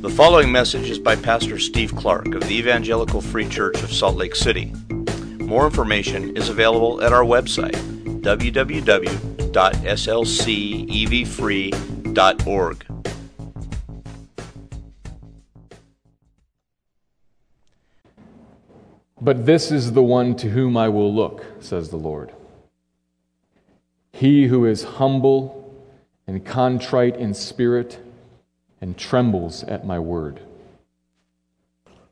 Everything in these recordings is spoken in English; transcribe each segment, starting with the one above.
The following message is by Pastor Steve Clark of the Evangelical Free Church of Salt Lake City. More information is available at our website, www.slcevfree.org. But this is the one to whom I will look, says the Lord. He who is humble and contrite in spirit and trembles at my word.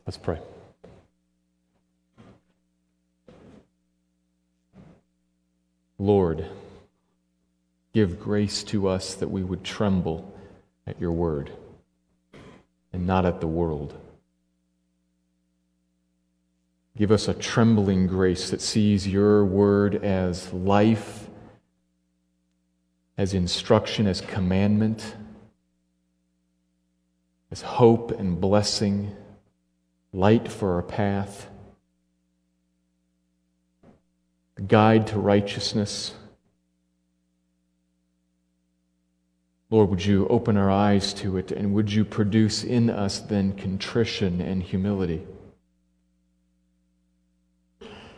Let's pray. Lord, give grace to us that we would tremble at your word and not at the world. Give us a trembling grace that sees your word as life, as instruction, as commandment, as hope and blessing, light for our path, the guide to righteousness. Lord, would you open our eyes to it and would you produce in us then contrition and humility?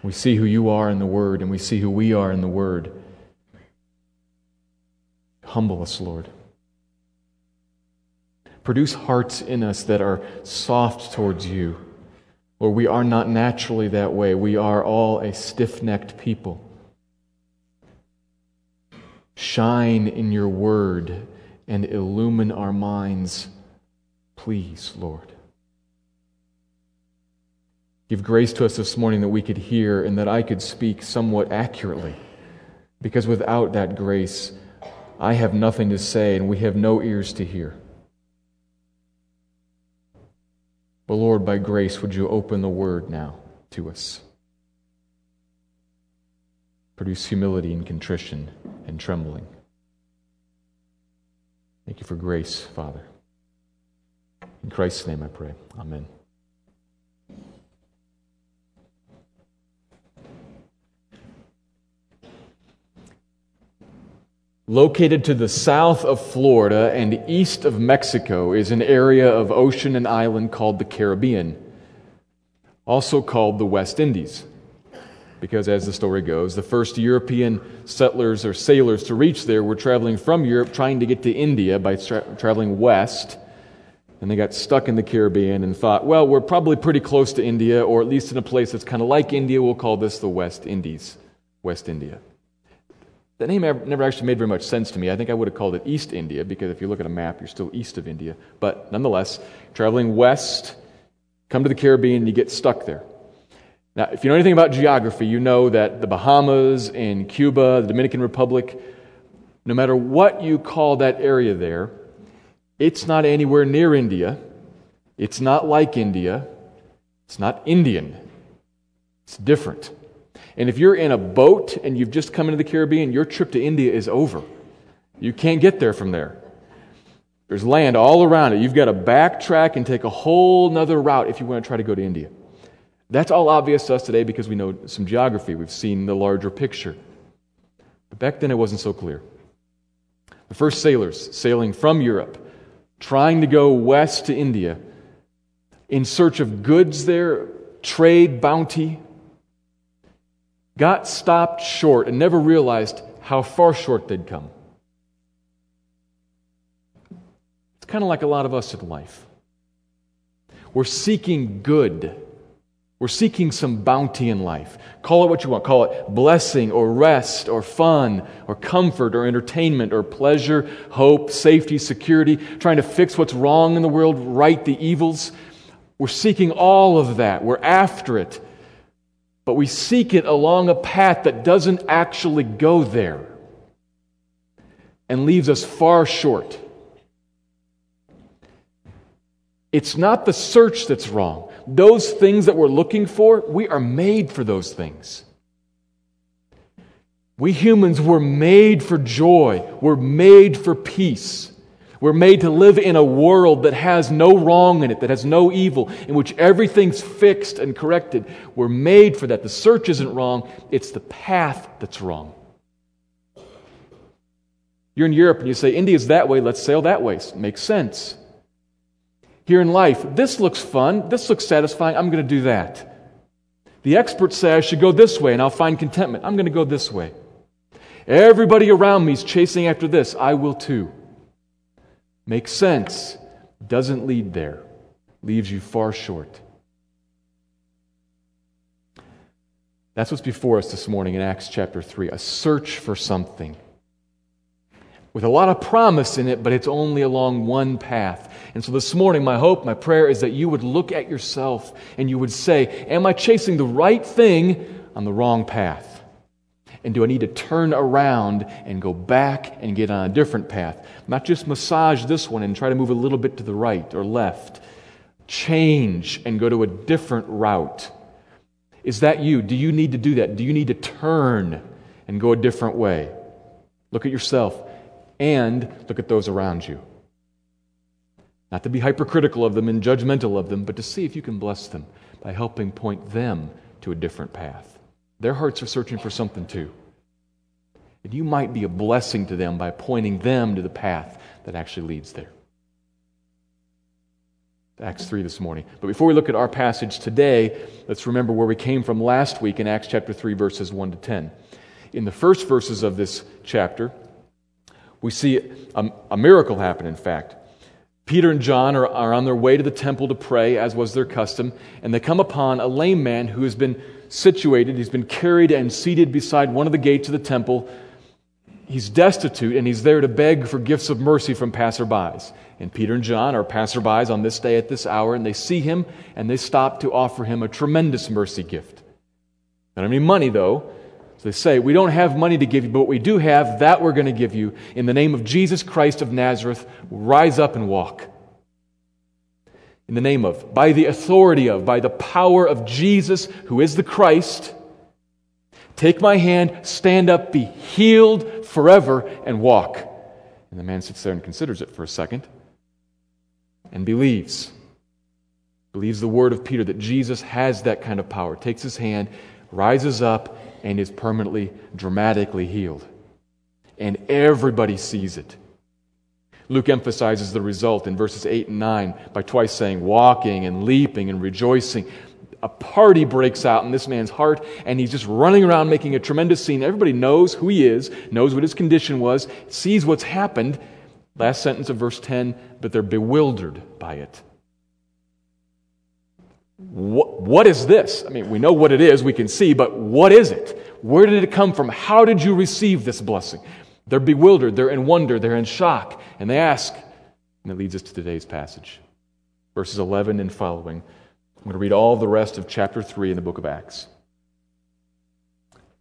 We see who you are in the Word and we see who we are in the Word. Humble us, Lord. Produce hearts in us that are soft towards you. Lord, we are not naturally that way. We are all a stiff necked people. Shine in your word and illumine our minds, please, Lord. Give grace to us this morning that we could hear and that I could speak somewhat accurately. Because without that grace, I have nothing to say and we have no ears to hear. But Lord, by grace, would you open the word now to us? Produce humility and contrition and trembling. Thank you for grace, Father. In Christ's name I pray. Amen. Located to the south of Florida and east of Mexico is an area of ocean and island called the Caribbean, also called the West Indies. Because, as the story goes, the first European settlers or sailors to reach there were traveling from Europe trying to get to India by tra- traveling west. And they got stuck in the Caribbean and thought, well, we're probably pretty close to India, or at least in a place that's kind of like India. We'll call this the West Indies, West India. That name never actually made very much sense to me. I think I would have called it East India because if you look at a map, you're still east of India. But nonetheless, traveling west, come to the Caribbean, you get stuck there. Now, if you know anything about geography, you know that the Bahamas and Cuba, the Dominican Republic, no matter what you call that area there, it's not anywhere near India. It's not like India. It's not Indian. It's different. And if you're in a boat and you've just come into the Caribbean, your trip to India is over. You can't get there from there. There's land all around it. You've got to backtrack and take a whole other route if you want to try to go to India. That's all obvious to us today because we know some geography. We've seen the larger picture. But back then it wasn't so clear. The first sailors sailing from Europe, trying to go west to India in search of goods there, trade, bounty, got stopped short and never realized how far short they'd come. It's kind of like a lot of us in life. We're seeking good. We're seeking some bounty in life. Call it what you want. Call it blessing or rest or fun or comfort or entertainment or pleasure, hope, safety, security, trying to fix what's wrong in the world, right the evils. We're seeking all of that. We're after it but we seek it along a path that doesn't actually go there and leaves us far short. It's not the search that's wrong. Those things that we're looking for, we are made for those things. We humans were made for joy, we're made for peace. We're made to live in a world that has no wrong in it, that has no evil, in which everything's fixed and corrected. We're made for that. The search isn't wrong, it's the path that's wrong. You're in Europe and you say, India's that way, let's sail that way. Makes sense. here in life. This looks fun. This looks satisfying. I'm going to do that. The experts say I should go this way and I'll find contentment. I'm going to go this way. Everybody around me is chasing after this. I will too. Makes sense. Doesn't lead there. Leaves you far short. That's what's before us this morning in Acts chapter 3 a search for something. With a lot of promise in it, but it's only along one path. And so this morning, my hope, my prayer is that you would look at yourself and you would say, Am I chasing the right thing on the wrong path? And do I need to turn around and go back and get on a different path? Not just massage this one and try to move a little bit to the right or left. Change and go to a different route. Is that you? Do you need to do that? Do you need to turn and go a different way? Look at yourself and look at those around you. Not to be hypercritical of them and judgmental of them, but to see if you can bless them by helping point them to a different path. Their hearts are searching for something too. And you might be a blessing to them by pointing them to the path that actually leads there. Acts 3 this morning. But before we look at our passage today, let's remember where we came from last week in Acts chapter 3, verses 1 to 10. In the first verses of this chapter, we see a, a miracle happen, in fact. Peter and John are, are on their way to the temple to pray, as was their custom, and they come upon a lame man who has been situated, he's been carried and seated beside one of the gates of the temple. He's destitute and he's there to beg for gifts of mercy from passerbys. And Peter and John are passerbys on this day at this hour, and they see him and they stop to offer him a tremendous mercy gift. Have any money, though. So they say, We don't have money to give you, but what we do have, that we're going to give you. In the name of Jesus Christ of Nazareth, rise up and walk in the name of, by the authority of, by the power of Jesus, who is the Christ. Take my hand, stand up, be healed forever, and walk. And the man sits there and considers it for a second and believes. Believes the word of Peter that Jesus has that kind of power. Takes his hand, rises up, and is permanently, dramatically healed. And everybody sees it. Luke emphasizes the result in verses 8 and 9 by twice saying walking and leaping and rejoicing. A party breaks out in this man's heart, and he's just running around making a tremendous scene. Everybody knows who he is, knows what his condition was, sees what's happened. Last sentence of verse 10, but they're bewildered by it. What, what is this? I mean, we know what it is, we can see, but what is it? Where did it come from? How did you receive this blessing? They're bewildered, they're in wonder, they're in shock, and they ask. And it leads us to today's passage, verses 11 and following. I'm going to read all the rest of chapter 3 in the book of Acts.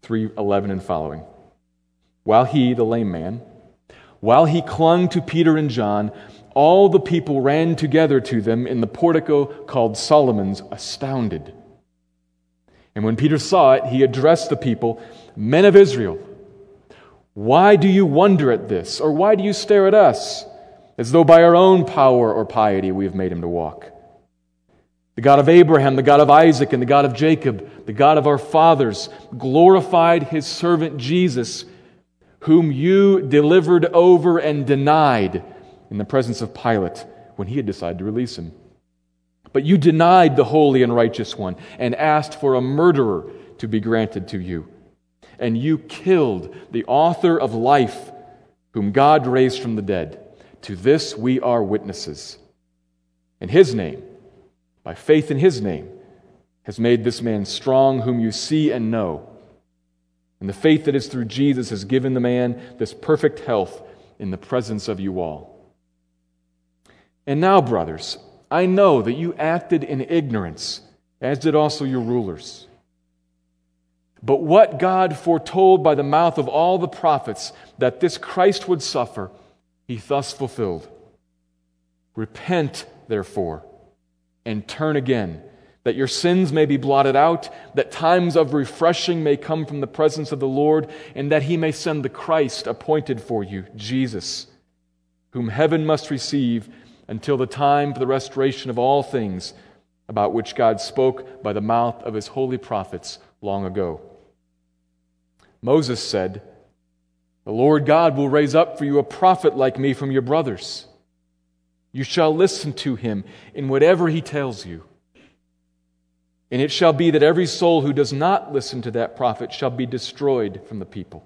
3 11 and following. While he, the lame man, while he clung to Peter and John, all the people ran together to them in the portico called Solomon's, astounded. And when Peter saw it, he addressed the people Men of Israel, why do you wonder at this? Or why do you stare at us, as though by our own power or piety we have made him to walk? The God of Abraham, the God of Isaac, and the God of Jacob, the God of our fathers, glorified his servant Jesus, whom you delivered over and denied in the presence of Pilate when he had decided to release him. But you denied the holy and righteous one and asked for a murderer to be granted to you and you killed the author of life, whom God raised from the dead. To this we are witnesses. And his name, by faith in his name, has made this man strong, whom you see and know. And the faith that is through Jesus has given the man this perfect health in the presence of you all. And now, brothers, I know that you acted in ignorance, as did also your rulers. But what God foretold by the mouth of all the prophets that this Christ would suffer, he thus fulfilled. Repent, therefore, and turn again, that your sins may be blotted out, that times of refreshing may come from the presence of the Lord, and that he may send the Christ appointed for you, Jesus, whom heaven must receive until the time for the restoration of all things, about which God spoke by the mouth of his holy prophets long ago. Moses said, The Lord God will raise up for you a prophet like me from your brothers. You shall listen to him in whatever he tells you. And it shall be that every soul who does not listen to that prophet shall be destroyed from the people.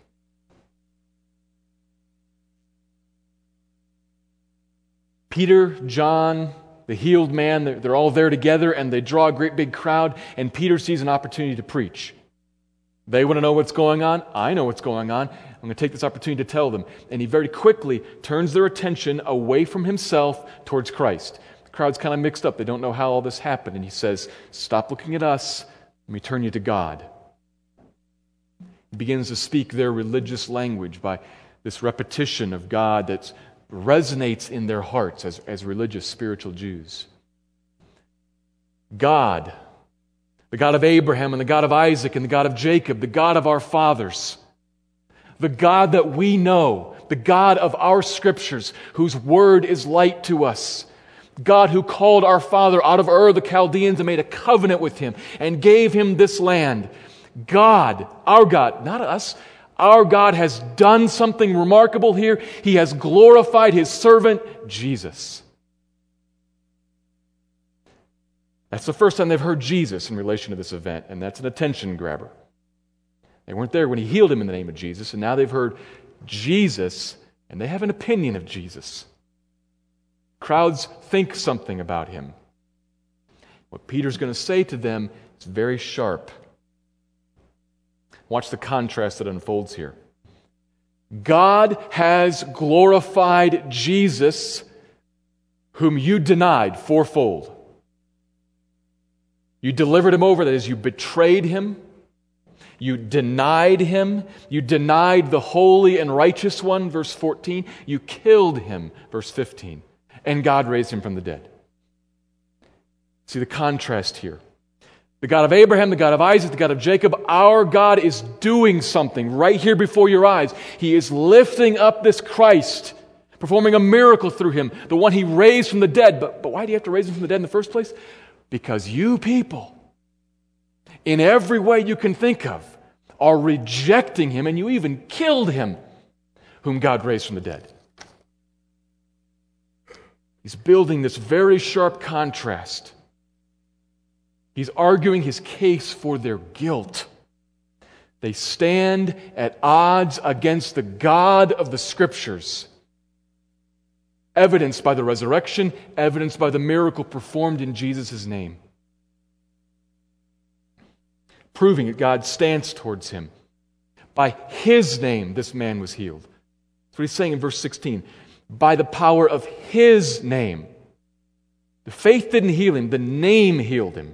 Peter, John, the healed man, they're, all there together and they draw a great big crowd, and Peter sees an opportunity to preach. They want to know what's going on. I know what's going on. I'm going to take this opportunity to tell them. And he very quickly turns their attention away from himself towards Christ. The crowd's kind of mixed up. They don't know how all this happened. And he says, Stop looking at us. Let me turn you to God. He begins to speak their religious language by this repetition of God that resonates in their hearts as, as religious, spiritual Jews. God, the God of Abraham and the God of Isaac and the God of Jacob, the God of our fathers, the God that we know, the God of our scriptures, whose word is light to us God who called our father out of Ur the Chaldeans and made a covenant with him and gave him this land. God, our God, not us, our God has done something remarkable here. He has glorified his servant, Jesus. That's the first time they've heard Jesus in relation to this event, and that's an attention grabber. They weren't there when he healed him in the name of Jesus, and now they've heard Jesus, and they have an opinion of Jesus. Crowds think something about him. What Peter's going to say to them is very sharp. Watch the contrast that unfolds here. God has glorified Jesus, whom you denied fourfold. You delivered him over, that is, you betrayed him. You denied him. You denied the holy and righteous one, verse 14. You killed him, verse 15 and God raised him from the dead. See the contrast here. The God of Abraham, the God of Isaac, the God of Jacob, our God is doing something right here before your eyes. He is lifting up this Christ, performing a miracle through him, the one he raised from the dead. But, but why do you have to raise him from the dead in the first place? Because you people, in every way you can think of, are rejecting him, and you even killed him, whom God raised from the dead. He's building this very sharp contrast. He's arguing his case for their guilt. They stand at odds against the God of the Scriptures, evidenced by the resurrection, evidenced by the miracle performed in Jesus' name, proving that God stands towards him. By his name, this man was healed. That's what he's saying in verse 16 by the power of his name. The faith didn't heal him, the name healed him.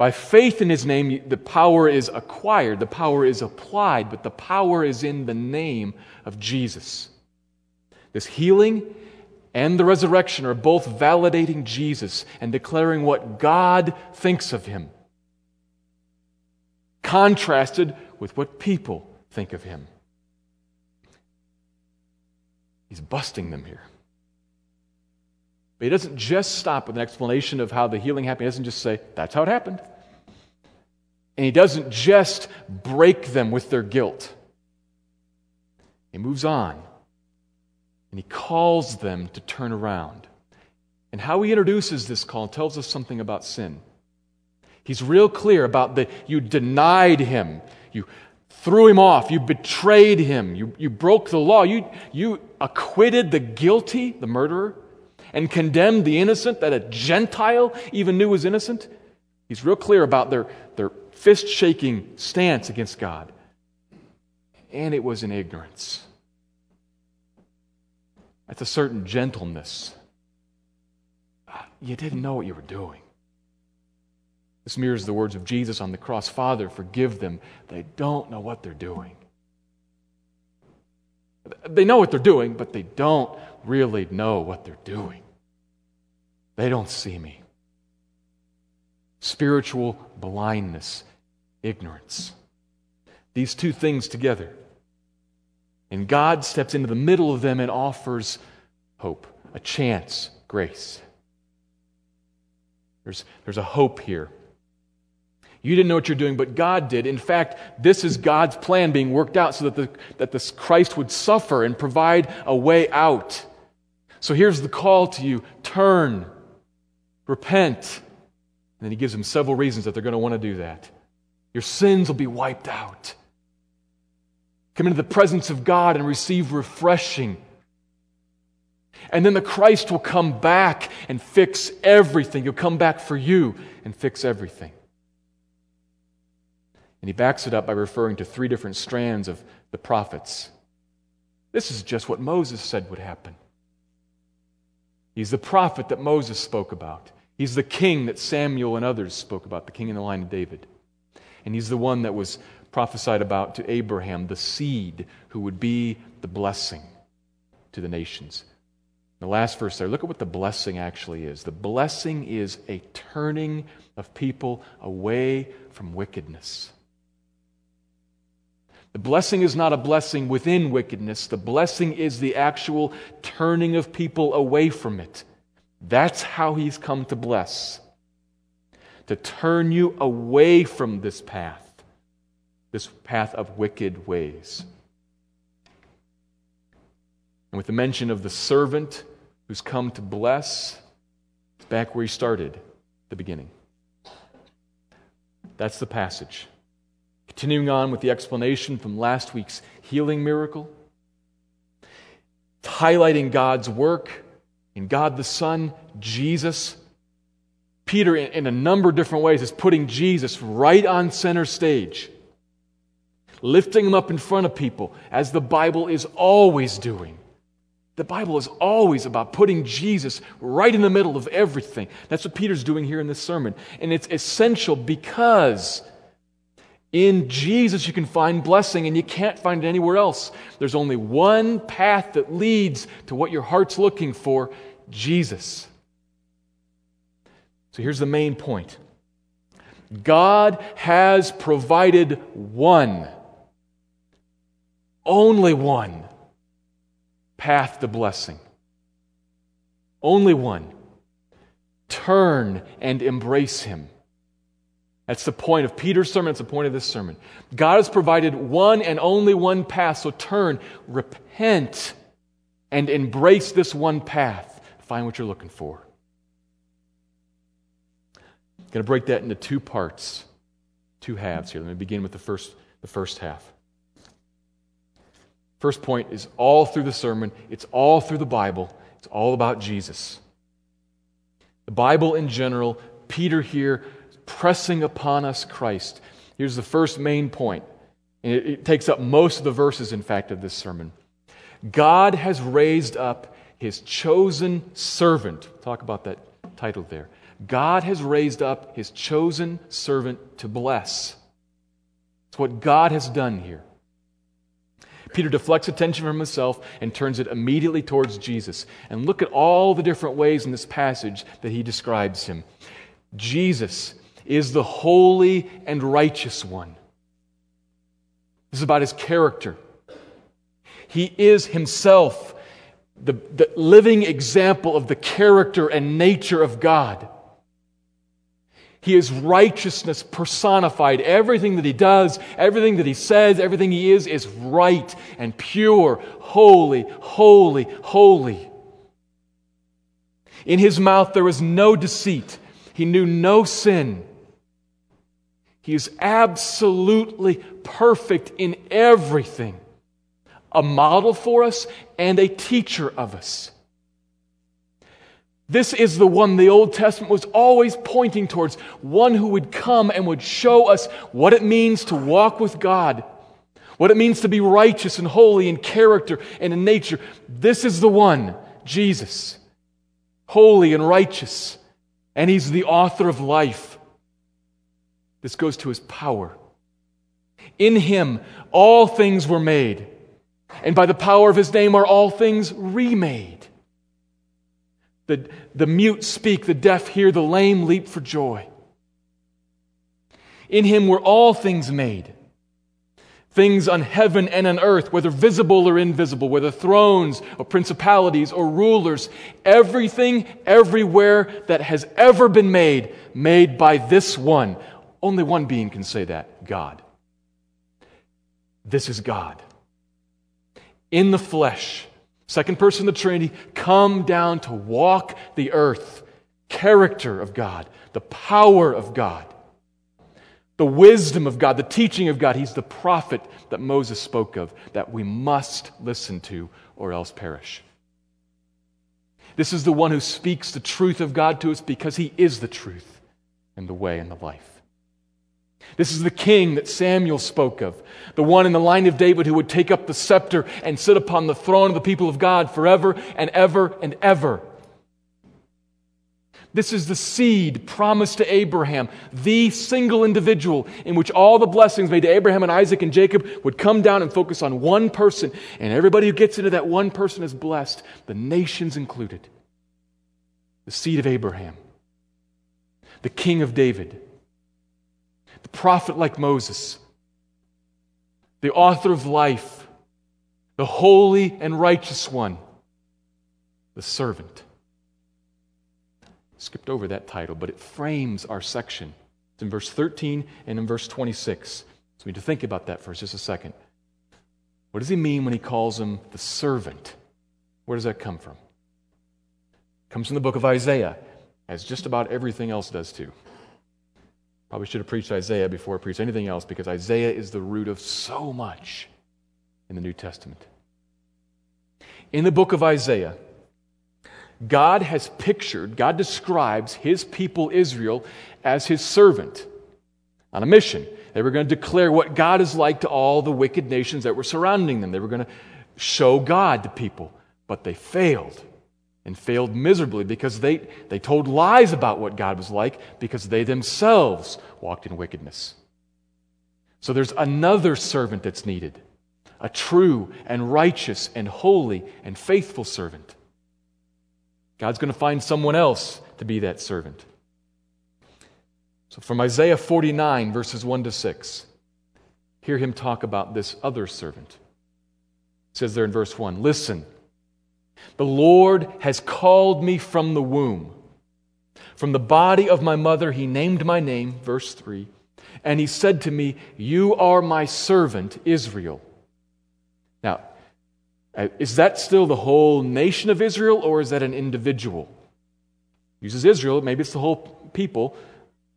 By faith in his name, the power is acquired, the power is applied, but the power is in the name of Jesus. This healing and the resurrection are both validating Jesus and declaring what God thinks of him, contrasted with what people think of him. He's busting them here. But he doesn't just stop with an explanation of how the healing happened. He doesn't just say, that's how it happened. And he doesn't just break them with their guilt. He moves on and he calls them to turn around. And how he introduces this call tells us something about sin. He's real clear about that you denied him, you threw him off, you betrayed him, you, you broke the law, you, you acquitted the guilty, the murderer, and condemned the innocent that a Gentile even knew was innocent. He's real clear about their, their fist shaking stance against God. And it was in ignorance. That's a certain gentleness. Uh, you didn't know what you were doing. This mirrors the words of Jesus on the cross Father, forgive them. They don't know what they're doing. They know what they're doing, but they don't really know what they're doing. They don't see me. Spiritual blindness, ignorance. These two things together. And God steps into the middle of them and offers hope, a chance, grace. There's, there's a hope here. You didn't know what you're doing, but God did. In fact, this is God's plan being worked out so that, the, that this Christ would suffer and provide a way out. So here's the call to you turn, repent. And then he gives them several reasons that they're going to want to do that. Your sins will be wiped out. Come into the presence of God and receive refreshing. And then the Christ will come back and fix everything. He'll come back for you and fix everything. And he backs it up by referring to three different strands of the prophets. This is just what Moses said would happen. He's the prophet that Moses spoke about. He's the king that Samuel and others spoke about, the king in the line of David. And he's the one that was prophesied about to Abraham, the seed who would be the blessing to the nations. The last verse there, look at what the blessing actually is. The blessing is a turning of people away from wickedness. The blessing is not a blessing within wickedness, the blessing is the actual turning of people away from it. That's how he's come to bless. To turn you away from this path, this path of wicked ways. And with the mention of the servant who's come to bless, it's back where he started, the beginning. That's the passage. Continuing on with the explanation from last week's healing miracle, highlighting God's work in God the Son, Jesus. Peter, in a number of different ways, is putting Jesus right on center stage, lifting him up in front of people, as the Bible is always doing. The Bible is always about putting Jesus right in the middle of everything. That's what Peter's doing here in this sermon. And it's essential because in Jesus, you can find blessing, and you can't find it anywhere else. There's only one path that leads to what your heart's looking for Jesus. So here's the main point God has provided one, only one path to blessing. Only one. Turn and embrace Him. That's the point of Peter's sermon. It's the point of this sermon. God has provided one and only one path. So turn, repent, and embrace this one path. Find what you're looking for. I'm going to break that into two parts, two halves here. Let me begin with the first, the first half. First point is all through the sermon, it's all through the Bible, it's all about Jesus. The Bible in general, Peter here pressing upon us Christ. Here's the first main point, it, it takes up most of the verses, in fact, of this sermon. God has raised up his chosen servant. Talk about that title there. God has raised up his chosen servant to bless. It's what God has done here. Peter deflects attention from himself and turns it immediately towards Jesus. And look at all the different ways in this passage that he describes him. Jesus is the holy and righteous one. This is about his character. He is himself the, the living example of the character and nature of God. He is righteousness personified. Everything that he does, everything that he says, everything he is, is right and pure, holy, holy, holy. In his mouth there is no deceit. He knew no sin. He is absolutely perfect in everything, a model for us and a teacher of us. This is the one the Old Testament was always pointing towards, one who would come and would show us what it means to walk with God, what it means to be righteous and holy in character and in nature. This is the one, Jesus, holy and righteous, and He's the author of life. This goes to his power. In him, all things were made, and by the power of his name are all things remade. The, the mute speak, the deaf hear, the lame leap for joy. In him were all things made things on heaven and on earth, whether visible or invisible, whether thrones or principalities or rulers, everything, everywhere that has ever been made, made by this one. Only one being can say that God. This is God. In the flesh, second person of the Trinity, come down to walk the earth. Character of God, the power of God the wisdom of God, the teaching of God. He's the prophet that Moses spoke of that we must listen to or else perish. This is the one who speaks the truth of God to us because he is the truth and the way and the life. This is the king that Samuel spoke of, the one in the line of David who would take up the scepter and sit upon the throne of the people of God forever and ever and ever. This is the seed promised to Abraham, the single individual in which all the blessings made to Abraham and Isaac and Jacob would come down and focus on one person. And everybody who gets into that one person is blessed, the nations included. The seed of Abraham, the king of David, prophet like Moses, the author of life, the holy and righteous one, the servant skipped over that title, but it frames our section. It's in verse 13 and in verse 26. So we need to think about that for just a second. What does he mean when he calls him the servant? Where does that come from? It comes from the book of Isaiah, as just about everything else does too. Probably should have preached Isaiah before I preached anything else because Isaiah is the root of so much in the New Testament. In the book of Isaiah, God has pictured, God describes his people Israel as his servant on a mission. They were going to declare what God is like to all the wicked nations that were surrounding them. They were going to show God to people, but they failed and failed miserably because they, they told lies about what God was like because they themselves walked in wickedness. So there's another servant that's needed a true and righteous and holy and faithful servant. God's going to find someone else to be that servant. So from Isaiah 49, verses 1 to 6, hear him talk about this other servant. It says there in verse 1 Listen, the Lord has called me from the womb. From the body of my mother, he named my name, verse 3. And he said to me, You are my servant, Israel. Now, uh, is that still the whole nation of Israel, or is that an individual? Uses Israel, maybe it's the whole people.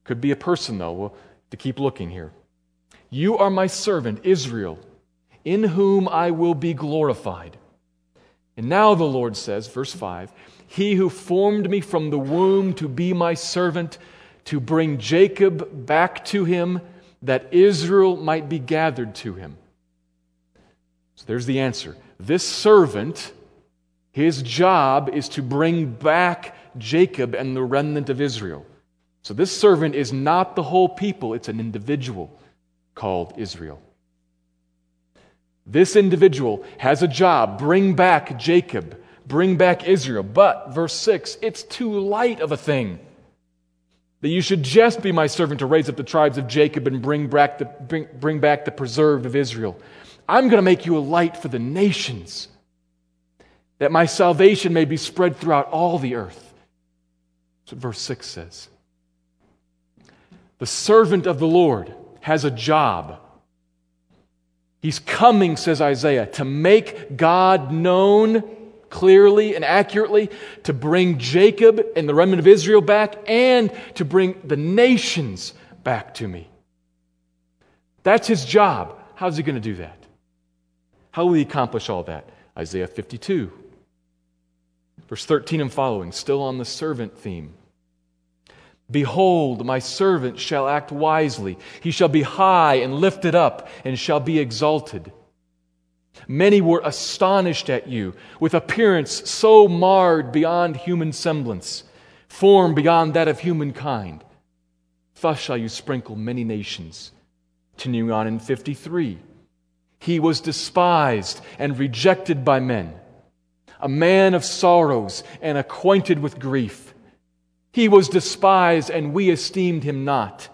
Could be a person, though. We'll to keep looking here. You are my servant, Israel, in whom I will be glorified. And now the Lord says, verse 5 He who formed me from the womb to be my servant, to bring Jacob back to him, that Israel might be gathered to him. So there's the answer. This servant, his job is to bring back Jacob and the remnant of Israel. So this servant is not the whole people, it's an individual called Israel. This individual has a job bring back Jacob, bring back Israel. But, verse 6, it's too light of a thing that you should just be my servant to raise up the tribes of Jacob and bring back the, bring, bring back the preserved of Israel. I'm going to make you a light for the nations, that my salvation may be spread throughout all the earth. That's what verse 6 says. The servant of the Lord has a job. He's coming, says Isaiah, to make God known clearly and accurately, to bring Jacob and the remnant of Israel back, and to bring the nations back to me. That's his job. How's he going to do that? How will he accomplish all that? Isaiah 52, verse 13 and following, still on the servant theme. Behold, my servant shall act wisely. He shall be high and lifted up and shall be exalted. Many were astonished at you, with appearance so marred beyond human semblance, form beyond that of humankind. Thus shall you sprinkle many nations. Continuing on in 53. He was despised and rejected by men, a man of sorrows and acquainted with grief. He was despised, and we esteemed him not.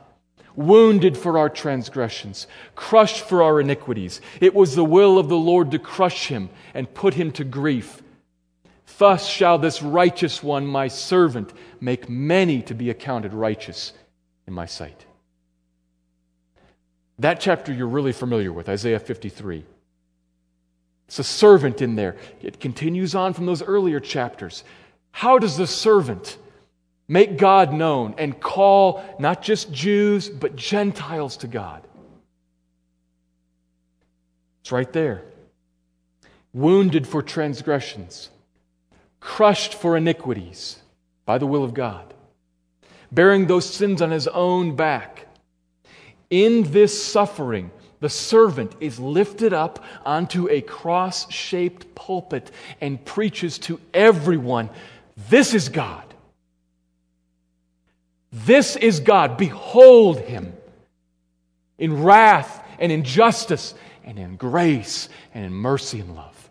Wounded for our transgressions, crushed for our iniquities. It was the will of the Lord to crush him and put him to grief. Thus shall this righteous one, my servant, make many to be accounted righteous in my sight. That chapter you're really familiar with, Isaiah 53. It's a servant in there. It continues on from those earlier chapters. How does the servant make God known and call not just Jews, but Gentiles to God? It's right there. Wounded for transgressions, crushed for iniquities by the will of God, bearing those sins on his own back in this suffering, the servant is lifted up onto a cross shaped pulpit and preaches to everyone this is God. This is God. Behold him in wrath and in justice and in grace and in mercy and love.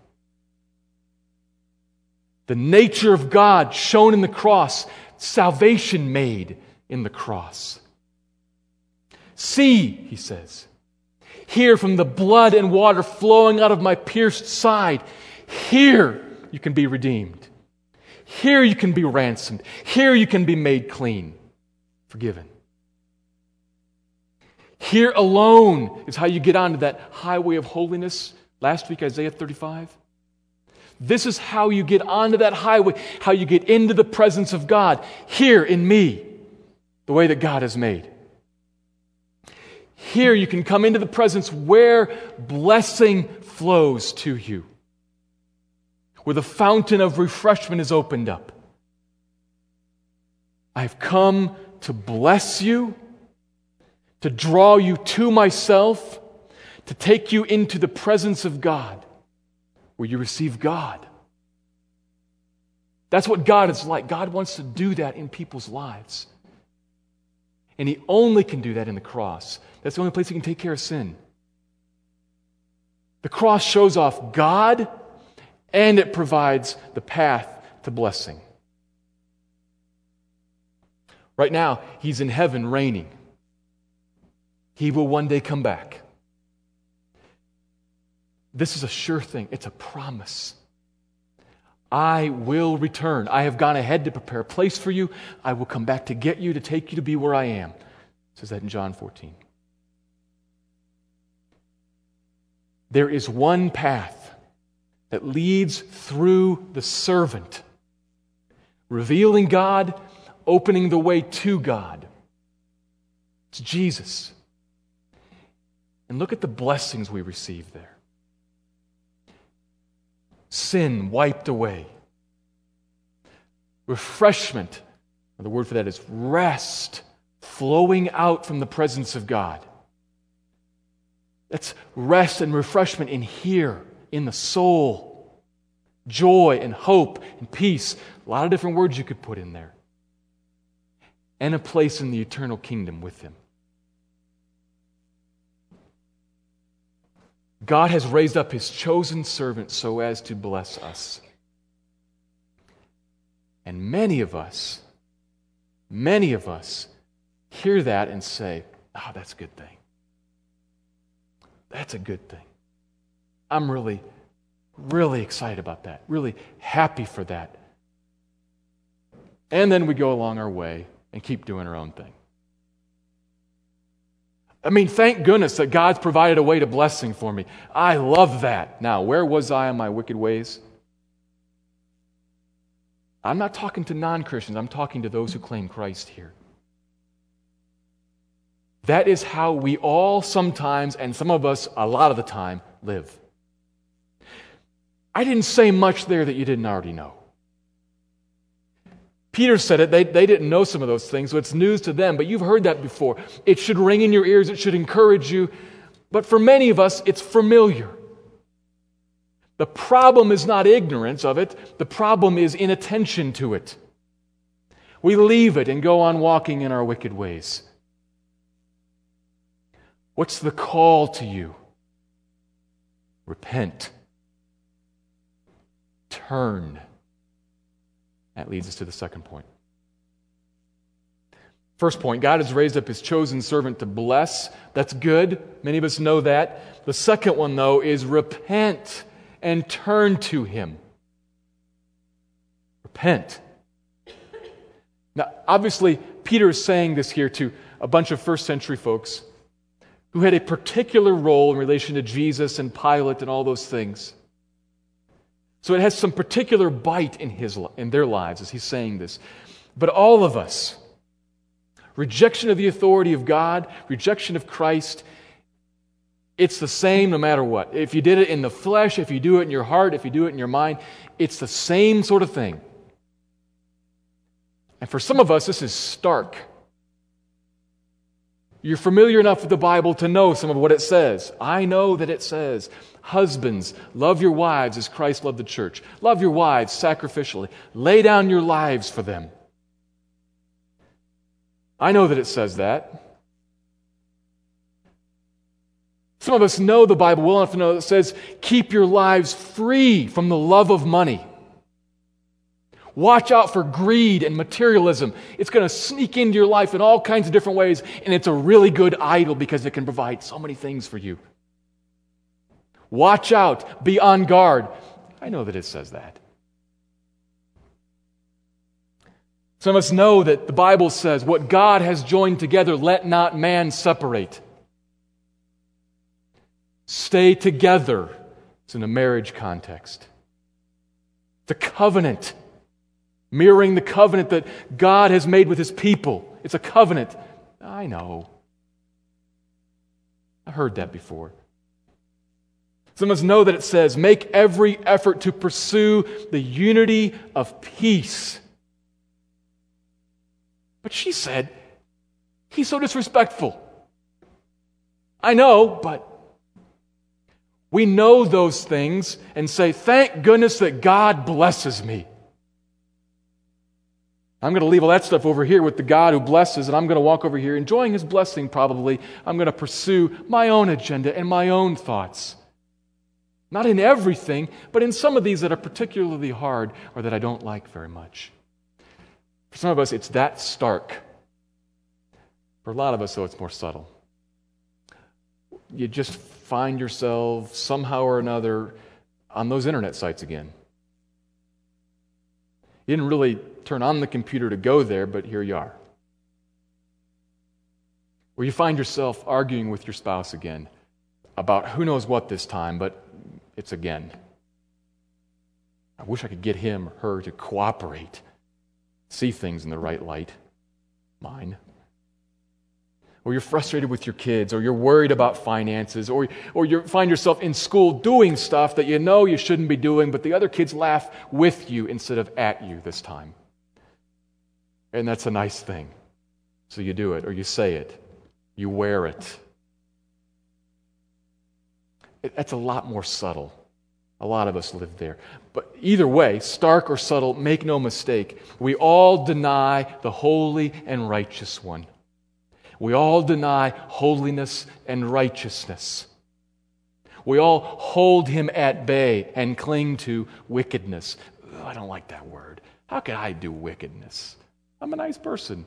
The nature of God shown in the cross, salvation made in the cross. See, he says, hear from the blood and water flowing out of my pierced side. Here you can be redeemed. Here you can be ransomed. Here you can be made clean, forgiven. Here alone is how you get onto that highway of holiness. Last week, Isaiah 35. This is how you get onto that highway, how you get into the presence of God. Here in me, the way that God has made. Here you can come into the presence where blessing flows to you, where the fountain of refreshment is opened up. I've come to bless you, to draw you to myself, to take you into the presence of God, where you receive God. That's what God is like. God wants to do that in people's lives. And He only can do that in the cross. That's the only place He can take care of sin. The cross shows off God and it provides the path to blessing. Right now, He's in heaven reigning. He will one day come back. This is a sure thing, it's a promise. I will return. I have gone ahead to prepare a place for you. I will come back to get you, to take you to be where I am. It says that in John 14. There is one path that leads through the servant, revealing God, opening the way to God. It's Jesus. And look at the blessings we receive there sin wiped away. Refreshment, the word for that is rest, flowing out from the presence of God. That's rest and refreshment in here, in the soul. Joy and hope and peace. A lot of different words you could put in there. And a place in the eternal kingdom with Him. God has raised up his chosen servant so as to bless us. And many of us, many of us hear that and say, oh, that's a good thing. That's a good thing. I'm really, really excited about that, really happy for that. And then we go along our way and keep doing her own thing. I mean, thank goodness that God's provided a way to blessing for me. I love that. Now, where was I in my wicked ways? I'm not talking to non Christians, I'm talking to those who claim Christ here. That is how we all sometimes, and some of us a lot of the time, live. I didn't say much there that you didn't already know. Peter said it. They, they didn't know some of those things, so it's news to them, but you've heard that before. It should ring in your ears, it should encourage you. But for many of us, it's familiar. The problem is not ignorance of it, the problem is inattention to it. We leave it and go on walking in our wicked ways. What's the call to you? Repent. turn. That leads us to the second point. First point God has raised up his chosen servant to bless. That's good. Many of us know that. The second one, though, is repent and turn to him. Repent. Now, obviously, Peter is saying this here to a bunch of first century folks who had a particular role in relation to Jesus and Pilate and all those things. So it has some particular bite in, his, in their lives as he's saying this. But all of us, rejection of the authority of God, rejection of Christ, it's the same no matter what. If you did it in the flesh, if you do it in your heart, if you do it in your mind, it's the same sort of thing. And for some of us, this is stark. You're familiar enough with the Bible to know some of what it says. I know that it says, Husbands, love your wives as Christ loved the church. Love your wives sacrificially. Lay down your lives for them. I know that it says that. Some of us know the Bible well enough to know that it says, Keep your lives free from the love of money. Watch out for greed and materialism. It's going to sneak into your life in all kinds of different ways, and it's a really good idol because it can provide so many things for you. Watch out, be on guard. I know that it says that. Some of us know that the Bible says, What God has joined together, let not man separate. Stay together. It's in a marriage context. A covenant mirroring the covenant that God has made with his people. It's a covenant. I know. I've heard that before. Some of us know that it says, make every effort to pursue the unity of peace. But she said, he's so disrespectful. I know, but we know those things and say, thank goodness that God blesses me. I'm going to leave all that stuff over here with the God who blesses, and I'm going to walk over here enjoying his blessing, probably. I'm going to pursue my own agenda and my own thoughts. Not in everything, but in some of these that are particularly hard or that I don't like very much. For some of us, it's that stark. For a lot of us, though, it's more subtle. You just find yourself somehow or another on those internet sites again. You didn't really turn on the computer to go there, but here you are. Or you find yourself arguing with your spouse again about who knows what this time, but it's again. I wish I could get him or her to cooperate, see things in the right light. Mine or you're frustrated with your kids, or you're worried about finances, or, or you find yourself in school doing stuff that you know you shouldn't be doing, but the other kids laugh with you instead of at you this time. And that's a nice thing. So you do it, or you say it, you wear it. That's a lot more subtle. A lot of us live there. But either way, stark or subtle, make no mistake, we all deny the holy and righteous one. We all deny holiness and righteousness. We all hold him at bay and cling to wickedness. Oh, I don't like that word. How can I do wickedness? I'm a nice person.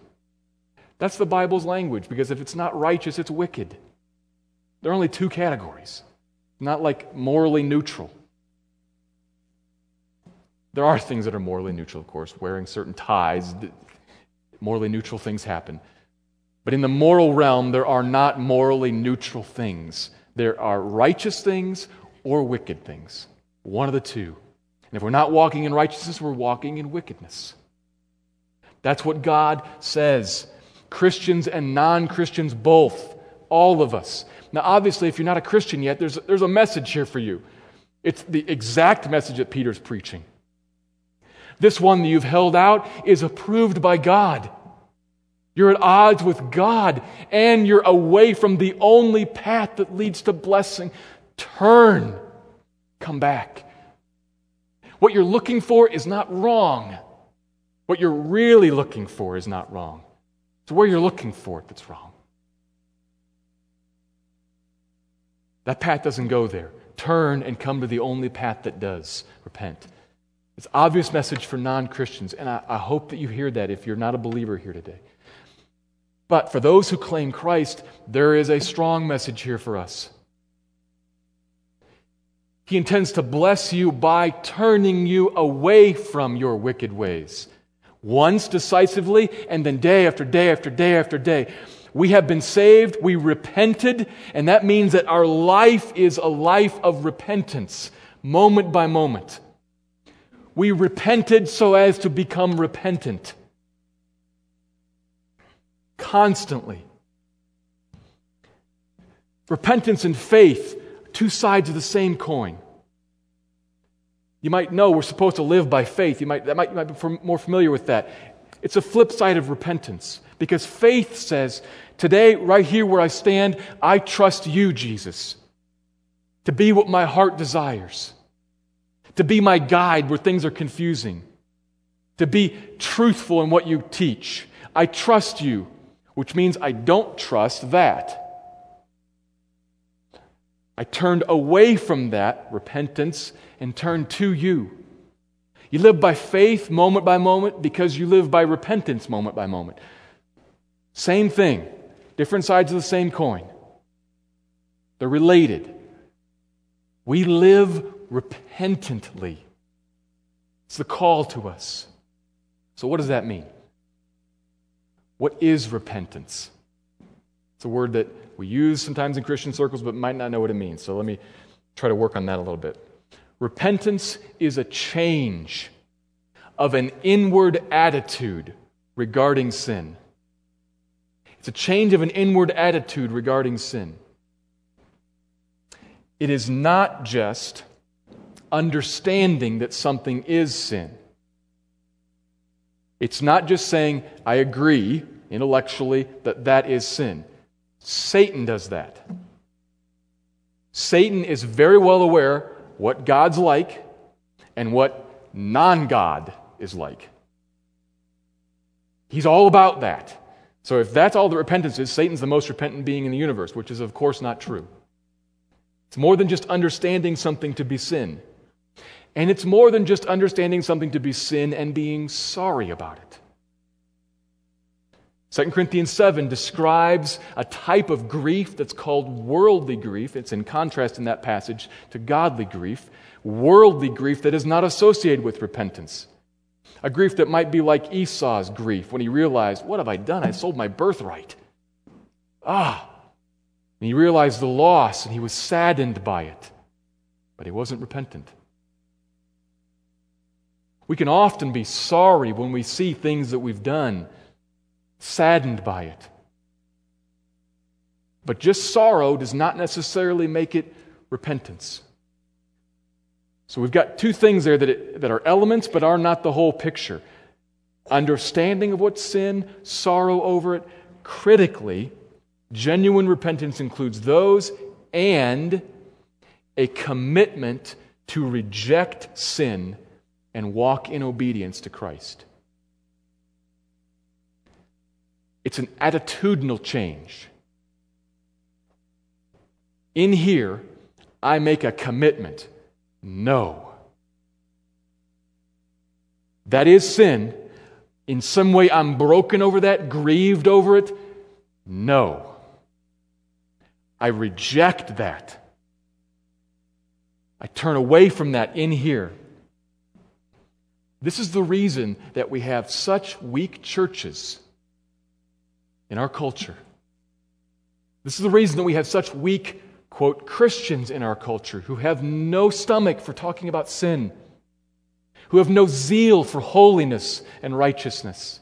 That's the Bible's language because if it's not righteous, it's wicked. There are only two categories, not like morally neutral. There are things that are morally neutral, of course, wearing certain ties. Morally neutral things happen. But in the moral realm, there are not morally neutral things. There are righteous things or wicked things. One of the two. And if we're not walking in righteousness, we're walking in wickedness. That's what God says. Christians and non Christians both, all of us. Now, obviously, if you're not a Christian yet, there's, there's a message here for you. It's the exact message that Peter's preaching. This one that you've held out is approved by God. You're at odds with God and you're away from the only path that leads to blessing. Turn. Come back. What you're looking for is not wrong. What you're really looking for is not wrong. It's where you're looking for it that's wrong. That path doesn't go there. Turn and come to the only path that does. Repent. It's obvious message for non Christians, and I, I hope that you hear that if you're not a believer here today. But for those who claim Christ, there is a strong message here for us. He intends to bless you by turning you away from your wicked ways. Once decisively, and then day after day after day after day. We have been saved, we repented, and that means that our life is a life of repentance, moment by moment. We repented so as to become repentant. Constantly. Repentance and faith, two sides of the same coin. You might know we're supposed to live by faith. You might, that might, you might be more familiar with that. It's a flip side of repentance because faith says, Today, right here where I stand, I trust you, Jesus, to be what my heart desires to be my guide where things are confusing, to be truthful in what you teach. I trust you, which means I don't trust that. I turned away from that repentance and turned to you. You live by faith moment by moment because you live by repentance moment by moment. Same thing, different sides of the same coin. They're related. We live repentantly. It's the call to us. So, what does that mean? What is repentance? It's a word that we use sometimes in Christian circles, but might not know what it means. So, let me try to work on that a little bit. Repentance is a change of an inward attitude regarding sin. It's a change of an inward attitude regarding sin. It is not just understanding that something is sin. It's not just saying, I agree intellectually that that is sin. Satan does that. Satan is very well aware what God's like and what non God is like. He's all about that. So, if that's all that repentance is, Satan's the most repentant being in the universe, which is, of course, not true. It's more than just understanding something to be sin. And it's more than just understanding something to be sin and being sorry about it. 2 Corinthians 7 describes a type of grief that's called worldly grief. It's in contrast in that passage to godly grief. Worldly grief that is not associated with repentance. A grief that might be like Esau's grief when he realized, What have I done? I sold my birthright. Ah! And he realized the loss and he was saddened by it, but he wasn't repentant. We can often be sorry when we see things that we've done, saddened by it. But just sorrow does not necessarily make it repentance. So we've got two things there that, it, that are elements but are not the whole picture understanding of what's sin, sorrow over it. Critically, genuine repentance includes those and a commitment to reject sin and walk in obedience to Christ. It's an attitudinal change. In here, I make a commitment. No. That is sin. In some way, I'm broken over that, grieved over it. No. I reject that. I turn away from that in here. This is the reason that we have such weak churches in our culture. This is the reason that we have such weak, quote, Christians in our culture who have no stomach for talking about sin, who have no zeal for holiness and righteousness,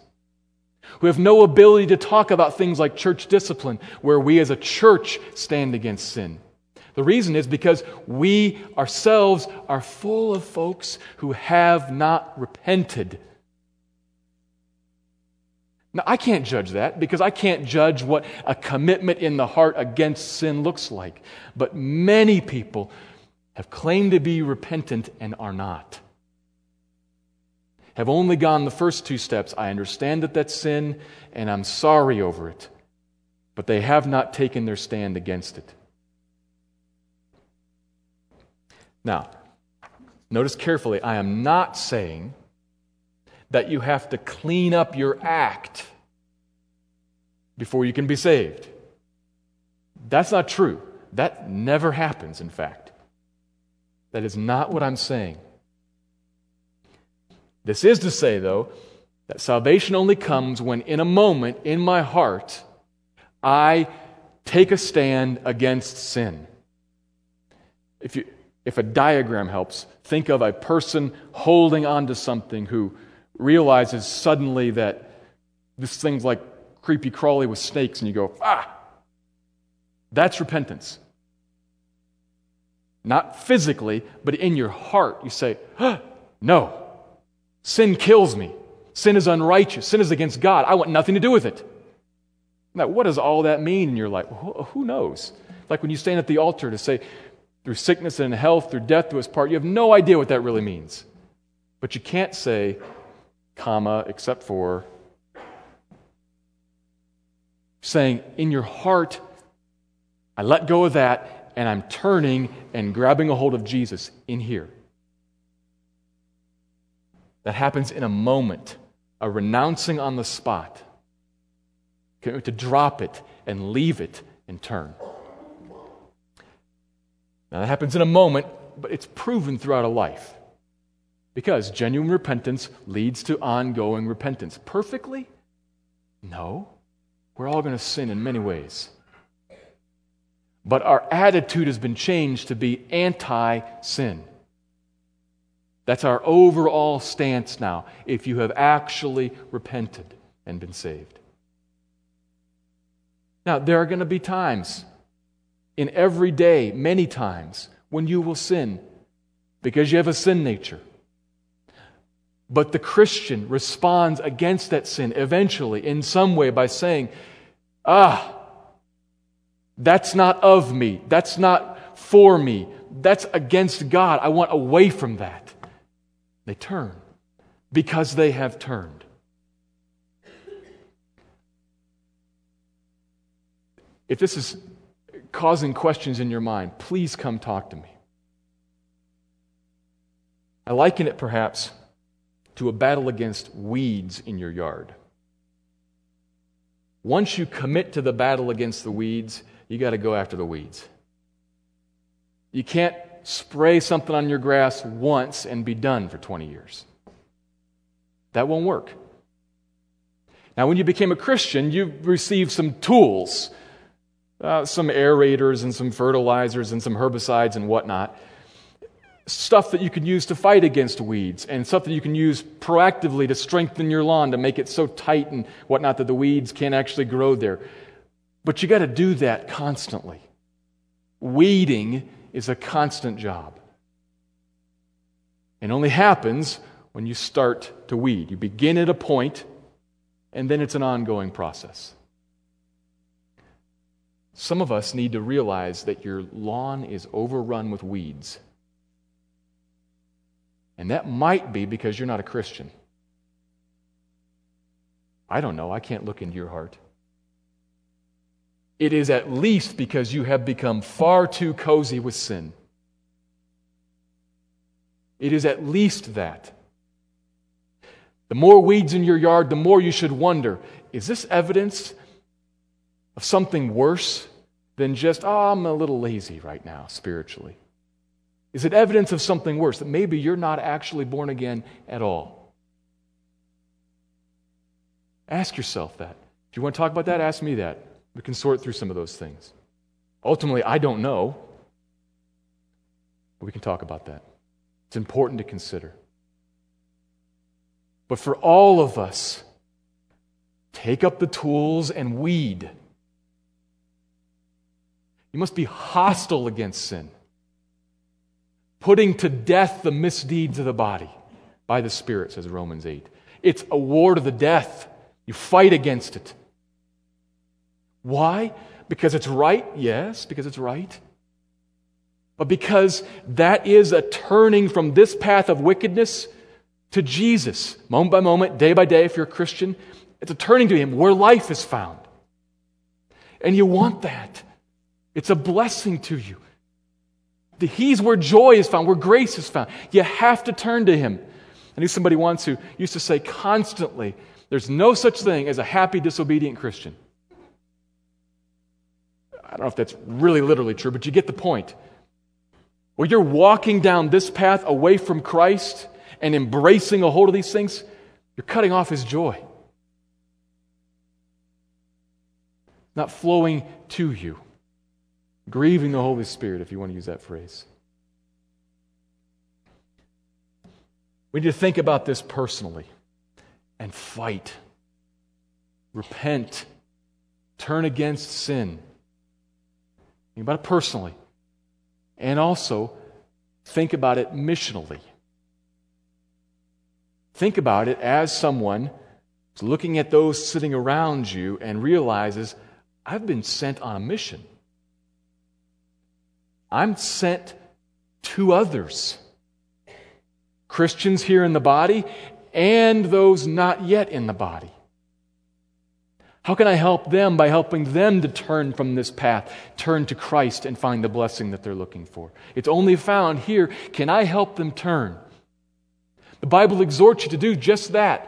who have no ability to talk about things like church discipline, where we as a church stand against sin. The reason is because we ourselves are full of folks who have not repented. Now, I can't judge that because I can't judge what a commitment in the heart against sin looks like. But many people have claimed to be repentant and are not. Have only gone the first two steps. I understand that that's sin and I'm sorry over it. But they have not taken their stand against it. Now, Notice carefully, I am not saying that you have to clean up your act before you can be saved. That's not true. That never happens, in fact. That is not what I'm saying. This is to say, though, that salvation only comes when, in a moment in my heart, I take a stand against sin. If, you, if a diagram helps, think of a person holding on to something who realizes suddenly that this thing's like creepy crawly with snakes, and you go, ah! That's repentance. Not physically, but in your heart, you say, ah, no, sin kills me. Sin is unrighteous. Sin is against God. I want nothing to do with it. Now, what does all that mean in your life? Who knows? Like when you stand at the altar to say, through sickness and health, through death to us part, you have no idea what that really means. But you can't say, comma, except for saying, in your heart, I let go of that and I'm turning and grabbing a hold of Jesus in here. That happens in a moment, a renouncing on the spot, to drop it and leave it and turn. Now, that happens in a moment, but it's proven throughout a life. Because genuine repentance leads to ongoing repentance. Perfectly? No. We're all going to sin in many ways. But our attitude has been changed to be anti sin. That's our overall stance now, if you have actually repented and been saved. Now, there are going to be times in every day, many times, when you will sin because you have a sin nature. But the Christian responds against that sin eventually in some way by saying, Ah, that's not of me. That's not for me. That's against God. I want away from that. They turn because they have turned. If this is causing questions in your mind, please come talk to me. I liken it perhaps to a battle against weeds in your yard. Once you commit to the battle against the weeds, you got to go after the weeds. You can't spray something on your grass once and be done for 20 years. That won't work. Now, when you became a Christian, you received some tools, uh, some aerators and some fertilizers and some herbicides and whatnot. Stuff that you can use to fight against weeds and stuff that you can use proactively to strengthen your lawn to make it so tight and whatnot that the weeds can't actually grow there. But you got to do that constantly. Weeding is a constant job. It only happens when you start to weed. You begin at a point, and then it's an ongoing process. Some of us need to realize that your lawn is overrun with weeds. And that might be because you're not a Christian. I don't know. I can't look into your heart it is at least because you have become far too cozy with sin. It is at least that. The more weeds in your yard, the more you should wonder is this evidence of something worse than just, oh, I'm a little lazy right now spiritually? Is it evidence of something worse that maybe you're not actually born again at all? Ask yourself that. If you want to talk about that, ask me that. We can sort through some of those things. Ultimately, I don't know, but we can talk about that. It's important to consider. But for all of us, take up the tools and weed. You must be hostile against sin, putting to death the misdeeds of the body by the Spirit, says Romans 8. It's a war to the death. You fight against it. Why? Because it's right? Yes, because it's right. But because that is a turning from this path of wickedness to Jesus, moment by moment, day by day, if you're a Christian, it's a turning to Him where life is found. And you want that. It's a blessing to you. He's where joy is found, where grace is found. You have to turn to Him. I knew somebody once who used to say constantly, There's no such thing as a happy, disobedient Christian. I don't know if that's really literally true, but you get the point. Well, you're walking down this path away from Christ and embracing a hold of these things, you're cutting off His joy. Not flowing to you. Grieving the Holy Spirit, if you want to use that phrase. We need to think about this personally and fight. Repent. Turn against sin. Think about it personally. And also, think about it missionally. Think about it as someone who's looking at those sitting around you and realizes, I've been sent on a mission. I'm sent to others. Christians here in the body and those not yet in the body. How can I help them by helping them to turn from this path, turn to Christ, and find the blessing that they're looking for? It's only found here. Can I help them turn? The Bible exhorts you to do just that.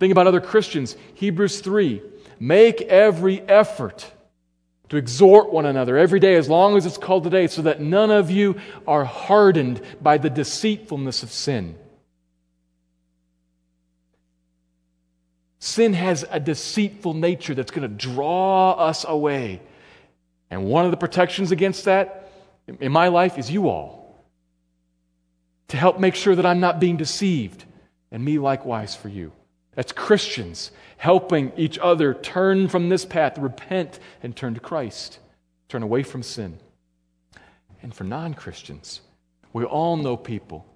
Think about other Christians. Hebrews 3 Make every effort to exhort one another every day, as long as it's called today, so that none of you are hardened by the deceitfulness of sin. Sin has a deceitful nature that's going to draw us away. And one of the protections against that in my life is you all. To help make sure that I'm not being deceived, and me likewise for you. That's Christians helping each other turn from this path, repent, and turn to Christ, turn away from sin. And for non Christians, we all know people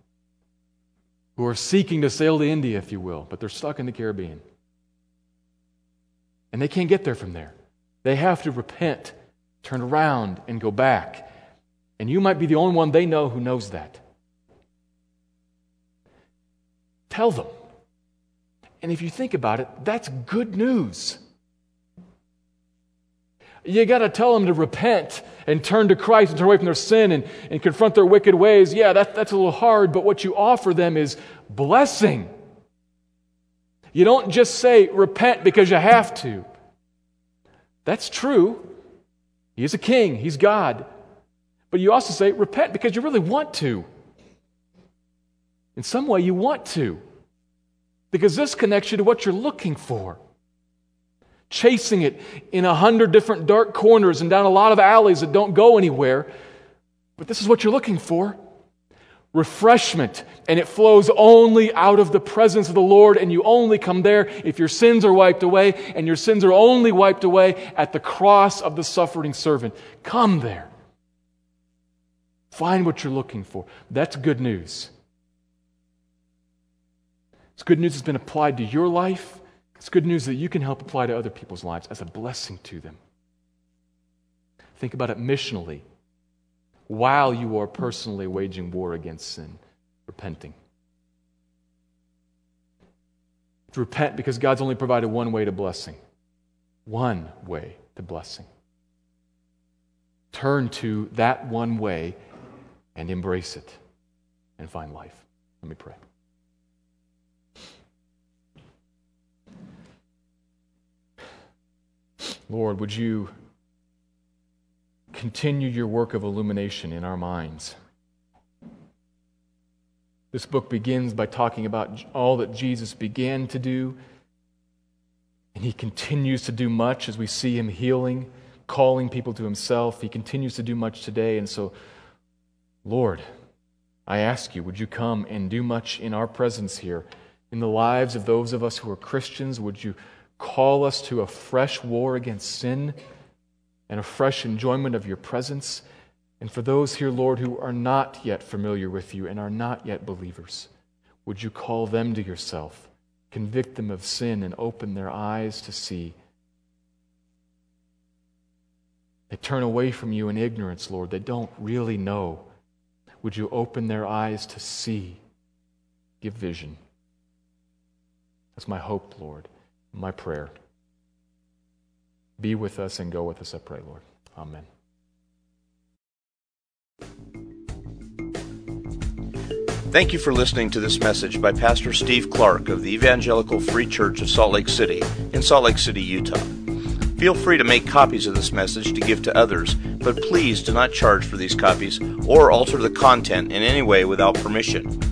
who are seeking to sail to India, if you will, but they're stuck in the Caribbean. And they can't get there from there. They have to repent, turn around, and go back. And you might be the only one they know who knows that. Tell them. And if you think about it, that's good news. You got to tell them to repent and turn to Christ and turn away from their sin and, and confront their wicked ways. Yeah, that, that's a little hard, but what you offer them is blessing. You don't just say repent because you have to. That's true. He is a king, he's God. But you also say repent because you really want to. In some way, you want to. Because this connects you to what you're looking for. Chasing it in a hundred different dark corners and down a lot of alleys that don't go anywhere. But this is what you're looking for refreshment, and it flows only out of the presence of the Lord, and you only come there if your sins are wiped away, and your sins are only wiped away at the cross of the suffering servant. Come there. Find what you're looking for. That's good news. It's good news that's been applied to your life. It's good news that you can help apply to other people's lives as a blessing to them. Think about it missionally while you are personally waging war against sin, repenting. To repent because God's only provided one way to blessing. One way to blessing. Turn to that one way and embrace it and find life. Let me pray. Lord, would you continue your work of illumination in our minds? This book begins by talking about all that Jesus began to do, and he continues to do much as we see him healing, calling people to himself. He continues to do much today, and so, Lord, I ask you, would you come and do much in our presence here, in the lives of those of us who are Christians? Would you call us to a fresh war against sin and a fresh enjoyment of your presence. And for those here, Lord, who are not yet familiar with you and are not yet believers, would you call them to yourself, convict them of sin, and open their eyes to see? They turn away from you in ignorance, Lord. They don't really know. Would you open their eyes to see? Give vision. That's my hope, Lord my prayer. Be with us and go with us, I pray, Lord. Amen. Thank you for listening to this message by Pastor Steve Clark of the Evangelical Free Church of Salt Lake City in Salt Lake City, Utah. Feel free to make copies of this message to give to others, but please do not charge for these copies or alter the content in any way without permission.